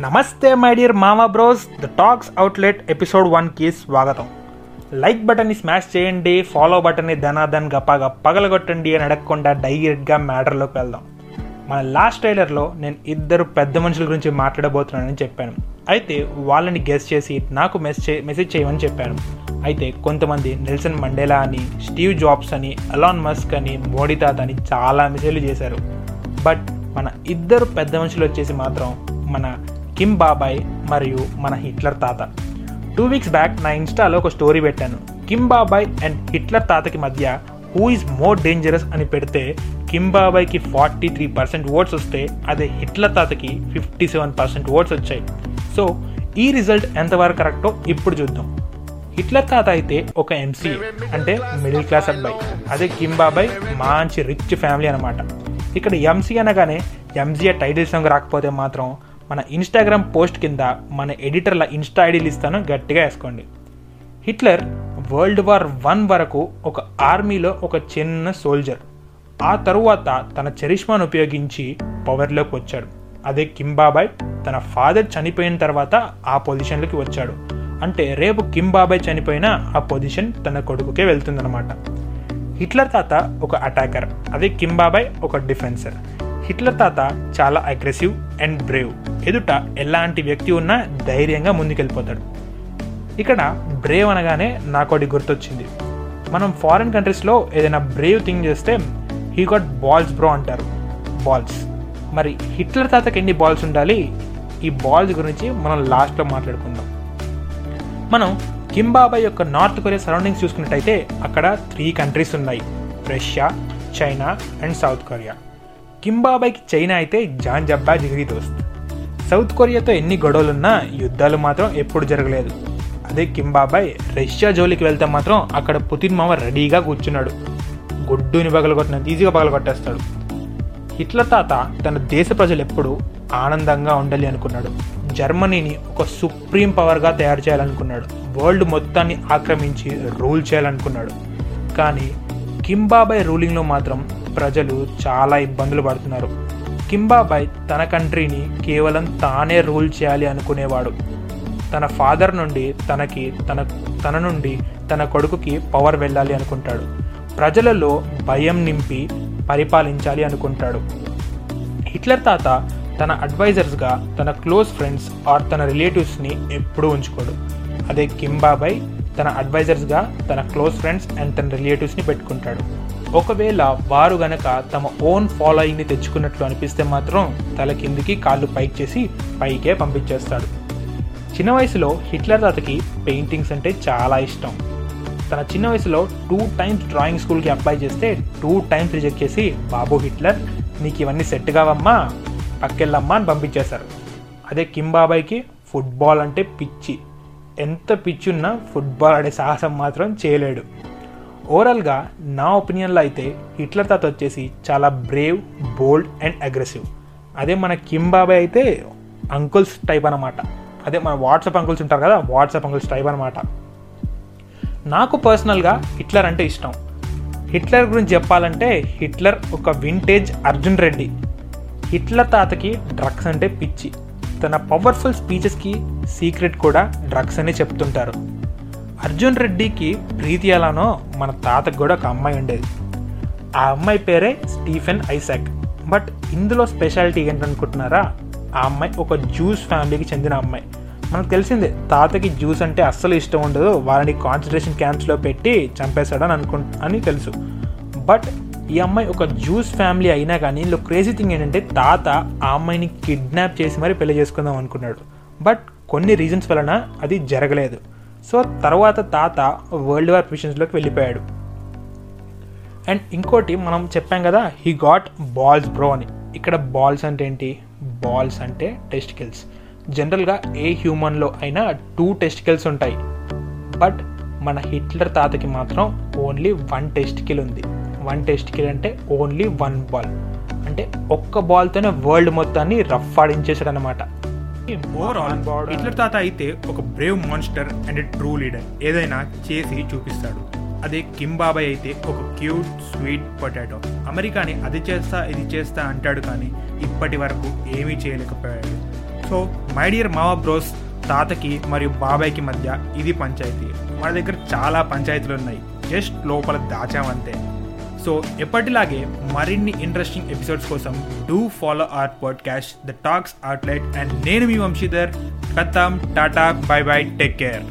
నమస్తే my dear మామా bros. The talks outlet episode వన్కి స్వాగతం. లైక్ బటన్ని స్మాష్ చేయండి ఫాలో బటన్ని ధనాధన్ గపాగా పగలగొట్టండి అని అడగకుండా డైరెక్ట్గా మ్యాటర్లోకి వెళ్దాం. మన లాస్ట్ ట్రైలర్లో నేను ఇద్దరు పెద్ద మనుషుల గురించి మాట్లాడబోతున్నానని చెప్పాను. అయితే వాళ్ళని గెస్ట్ చేసి నాకు మెసేజ్ మెసేజ్ చేయమని చెప్పాను. అయితే కొంతమంది నెల్సన్ మండేలా అని స్టీవ్ జాబ్స్ అని అలాన్ మస్క్ అని మోడీ తాత అని చాలా మెసేజ్లు చేశారు. బట్ మన ఇద్దరు పెద్ద మనుషులు వచ్చేసి మాత్రం మన కిమ్ బాబాయ్ మరియు మన హిట్లర్ తాత. టూ వీక్స్ బ్యాక్ నా ఇన్స్టాలో ఒక స్టోరీ పెట్టాను. కిమ్ బాబాయ్ అండ్ హిట్లర్ తాతకి మధ్య హూ ఈజ్ మోర్ డేంజరస్ అని పెడితే కిమ్ బాబాయ్కి ఫార్టీ త్రీ పర్సెంట్ ఓట్స్ వస్తే అదే హిట్లర్ తాతకి ఫిఫ్టీ సెవెన్ పర్సెంట్ ఓట్స్ వచ్చాయి. సో ఈ రిజల్ట్ ఎంతవరకు కరెక్టో ఇప్పుడు చూద్దాం. హిట్లర్ తాత అయితే ఒక ఎంసీఏ అంటే మిడిల్ క్లాస్ అబ్బాయి. అదే కిమ్ బాబాయ్ మంచి రిచ్ ఫ్యామిలీ అనమాట ఇక్కడ ఎంసీ అనగానే ఎంసీఏ టైటిల్ సాంగ్ రాకపోతే మాత్రం మన ఇన్స్టాగ్రామ్ పోస్ట్ కింద మన ఎడిటర్ల ఇన్స్టా ఐడీలు ఇస్తాను గట్టిగా వేసుకోండి. హిట్లర్ వరల్డ్ వార్ వన్ వరకు ఒక ఆర్మీలో ఒక చిన్న సోల్జర్ ఆ తరువాత తన చరిష్మాను ఉపయోగించి పవర్లోకి వచ్చాడు. అదే కింబాబాయ్ తన ఫాదర్ చనిపోయిన తర్వాత ఆ పొజిషన్లోకి వచ్చాడు. అంటే రేపు కింబాబాయ్ చనిపోయినా ఆ పొజిషన్ తన కొడుకుకే వెళ్తుందన్నమాట. హిట్లర్ తాత ఒక అటాకర్ అదే కింబాబాయ్ ఒక డిఫెన్సర్ హిట్లర్ తాత చాలా అగ్రెసివ్ అండ్ బ్రేవ్. ఎదుట ఎలాంటి వ్యక్తి ఉన్నా ధైర్యంగా ముందుకెళ్ళిపోతాడు. ఇక్కడ బ్రేవ్ అనగానే నాకోటి గుర్తొచ్చింది. మనం ఫారిన్ కంట్రీస్లో ఏదైనా బ్రేవ్ థింగ్ చేస్తే హీ గాట్ బాల్స్ బ్రో అంటారు. బాల్స్. మరి హిట్లర్ తాతకి ఎన్ని బాల్స్ ఉండాలి? ఈ బాల్స్ గురించి మనం లాస్ట్లో మాట్లాడుకుందాం. మనం కింబాబాయ్ యొక్క నార్త్ కొరియా సరౌండింగ్స్ చూసుకున్నట్టయితే అక్కడ త్రీ కంట్రీస్ ఉన్నాయి. Russia China and South Korea. కింబాబాయ్కి China అయితే జాన్ జబ్బా జిగిరి దోస్త్. సౌత్ కొరియాతో ఎన్ని గొడవలున్నా యుద్ధాలు మాత్రం ఎప్పుడు జరగలేదు. అదే కింబాబాయ్ రష్యా జోలికి వెళ్తే మాత్రం అక్కడ పుతిన్ మామ రెడీగా కూర్చున్నాడు. గుడ్డుని పగలగొట్టిన ఈజీగా పగలగొట్టేస్తాడు. హిట్లర్ తాత తన దేశ ప్రజలు ఎప్పుడు ఆనందంగా ఉండాలి అనుకున్నాడు. జర్మనీని ఒక సుప్రీం పవర్గా తయారు చేయాలనుకున్నాడు. వరల్డ్ మొత్తాన్ని ఆక్రమించి రూల్ చేయాలనుకున్నాడు. కానీ కింబాబాయ్ రూలింగ్లో మాత్రం ప్రజలు చాలా ఇబ్బందులు పడుతున్నారు. కింబాబాయ్ తన కంట్రీని కేవలం తానే రూల్ చేయాలి అనుకునేవాడు. తన ఫాదర్ నుండి తనకి తన తన నుండి తన కొడుకుకి పవర్ వెళ్ళాలి అనుకుంటాడు. ప్రజలలో భయం నింపి పరిపాలించాలి అనుకుంటాడు. హిట్లర్ తాత తన అడ్వైజర్స్గా తన క్లోజ్ ఫ్రెండ్స్ ఆర్ తన రిలేటివ్స్ని ఎప్పుడూ ఉంచుకోడు. అదే కింబాబాయ్ తన అడ్వైజర్స్గా తన క్లోజ్ ఫ్రెండ్స్ అండ్ తన రిలేటివ్స్ని పెట్టుకుంటాడు. ఒకవేళ వారు గనక తమ ఓన్ ఫాలోయింగ్ని తెచ్చుకున్నట్లు అనిపిస్తే మాత్రం తల కిందికి కాళ్ళు పైకి చేసి పైకే పంపించేస్తాడు. చిన్న వయసులో హిట్లర్ అతకి పెయింటింగ్స్ అంటే చాలా ఇష్టం. తన చిన్న వయసులో టూ టైమ్స్ డ్రాయింగ్ స్కూల్కి అప్లై చేస్తే టూ టైమ్స్ రిజెక్ట్ చేసి బాబు హిట్లర్ నీకు ఇవన్నీ సెట్ కావమ్మా పక్కెళ్ళమ్మా అని పంపించేశారు. అదే కింబాబాయ్కి ఫుట్బాల్ అంటే పిచ్చి. ఎంత పిచ్చి ఉన్నా ఫుట్బాల్ ఆడే సాహసం మాత్రం చేయలేడు. ఓవరాల్గా నా ఒపీనియన్లో అయితే హిట్లర్ తాత వచ్చేసి చాలా బ్రేవ్ బోల్డ్ అండ్ అగ్రెసివ్ అదే మన కింబాబాయ్ అయితే అంకుల్స్ టైప్ అనమాట అదే మన వాట్సాప్ అంకుల్స్ ఉంటారు కదా వాట్సాప్ అంకుల్స్ టైప్ అనమాట నాకు పర్సనల్గా హిట్లర్ అంటే ఇష్టం. హిట్లర్ గురించి చెప్పాలంటే హిట్లర్ ఒక వింటేజ్ అర్జున్ రెడ్డి. హిట్లర్ తాతకి డ్రగ్స్ అంటే పిచ్చి. తన పవర్ఫుల్ స్పీచెస్కి సీక్రెట్ కూడా డ్రగ్స్ అని చెప్తుంటారు. అర్జున్ రెడ్డికి ప్రీతి ఎలానో మన తాతకు కూడా ఒక అమ్మాయి ఉండేది. ఆ అమ్మాయి పేరే స్టీఫెన్ ఐసాక్. బట్ ఇందులో స్పెషాలిటీ ఏంటనుకుంటున్నారా? ఆ అమ్మాయి ఒక జ్యూస్ ఫ్యామిలీకి చెందిన అమ్మాయి. మనకు తెలిసిందే తాతకి జ్యూస్ అంటే అస్సలు ఇష్టం ఉండదు వాళ్ళని కాన్సన్ట్రేషన్ క్యాంప్స్లో పెట్టి చంపేశాడని అనుకు అని తెలుసు. బట్ ఈ అమ్మాయి ఒక జ్యూస్ ఫ్యామిలీ అయినా కానీ ఇందులో క్రేజీ థింగ్ ఏంటంటే తాత ఆ అమ్మాయిని కిడ్నాప్ చేసి మరీ పెళ్ళి చేసుకుందాం అనుకున్నాడు. బట్ కొన్ని రీజన్స్ వలన అది జరగలేదు. సో తర్వాత తాత వరల్డ్ వార్ మిషన్స్లోకి వెళ్ళిపోయాడు. అండ్ ఇంకోటి మనం చెప్పాం కదా హీ గాట్ బాల్స్ బ్రో అని. ఇక్కడ బాల్స్ అంటే ఏంటి? బాల్స్ అంటే టెస్టికల్స్ జనరల్గా ఏ హ్యూమన్లో అయినా టూ టెస్టికల్స్ ఉంటాయి. బట్ మన హిట్లర్ తాతకి మాత్రం ఓన్లీ వన్ టెస్టికల్ ఉంది. వన్ టెస్టికల్ అంటే ఓన్లీ వన్ బాల్ అంటే ఒక్క బాల్తోనే వరల్డ్ మొత్తాన్ని రఫ్ ఆడించేసాడు అనమాట ఓవరాల్ హిట్లర్ తాత అయితే ఒక brave monster and true leader ఏదైనా చేసి చూపిస్తాడు. అదే కింబాబాయ్ అయితే ఒక క్యూట్ స్వీట్ పొటాటో అమెరికాని అది చేస్తా ఇది చేస్తా అంటాడు కానీ ఇప్పటి వరకు ఏమీ చేయలేకపోయాడు. సో మై డియర్ మావా బ్రోస్ తాతకి మరియు బాబాయ్కి మధ్య ఇది పంచాయతీ. మన దగ్గర చాలా పంచాయతీలు ఉన్నాయి. జస్ట్ లోపల దాచామంతే. సో ఎప్పటిలాగే మరిన్ని ఇంట్రెస్టింగ్ ఎపిసోడ్స్ కోసం do follow our podcast the talks outlet and నేను మీ వంశీధర్. కథం tata bye bye take care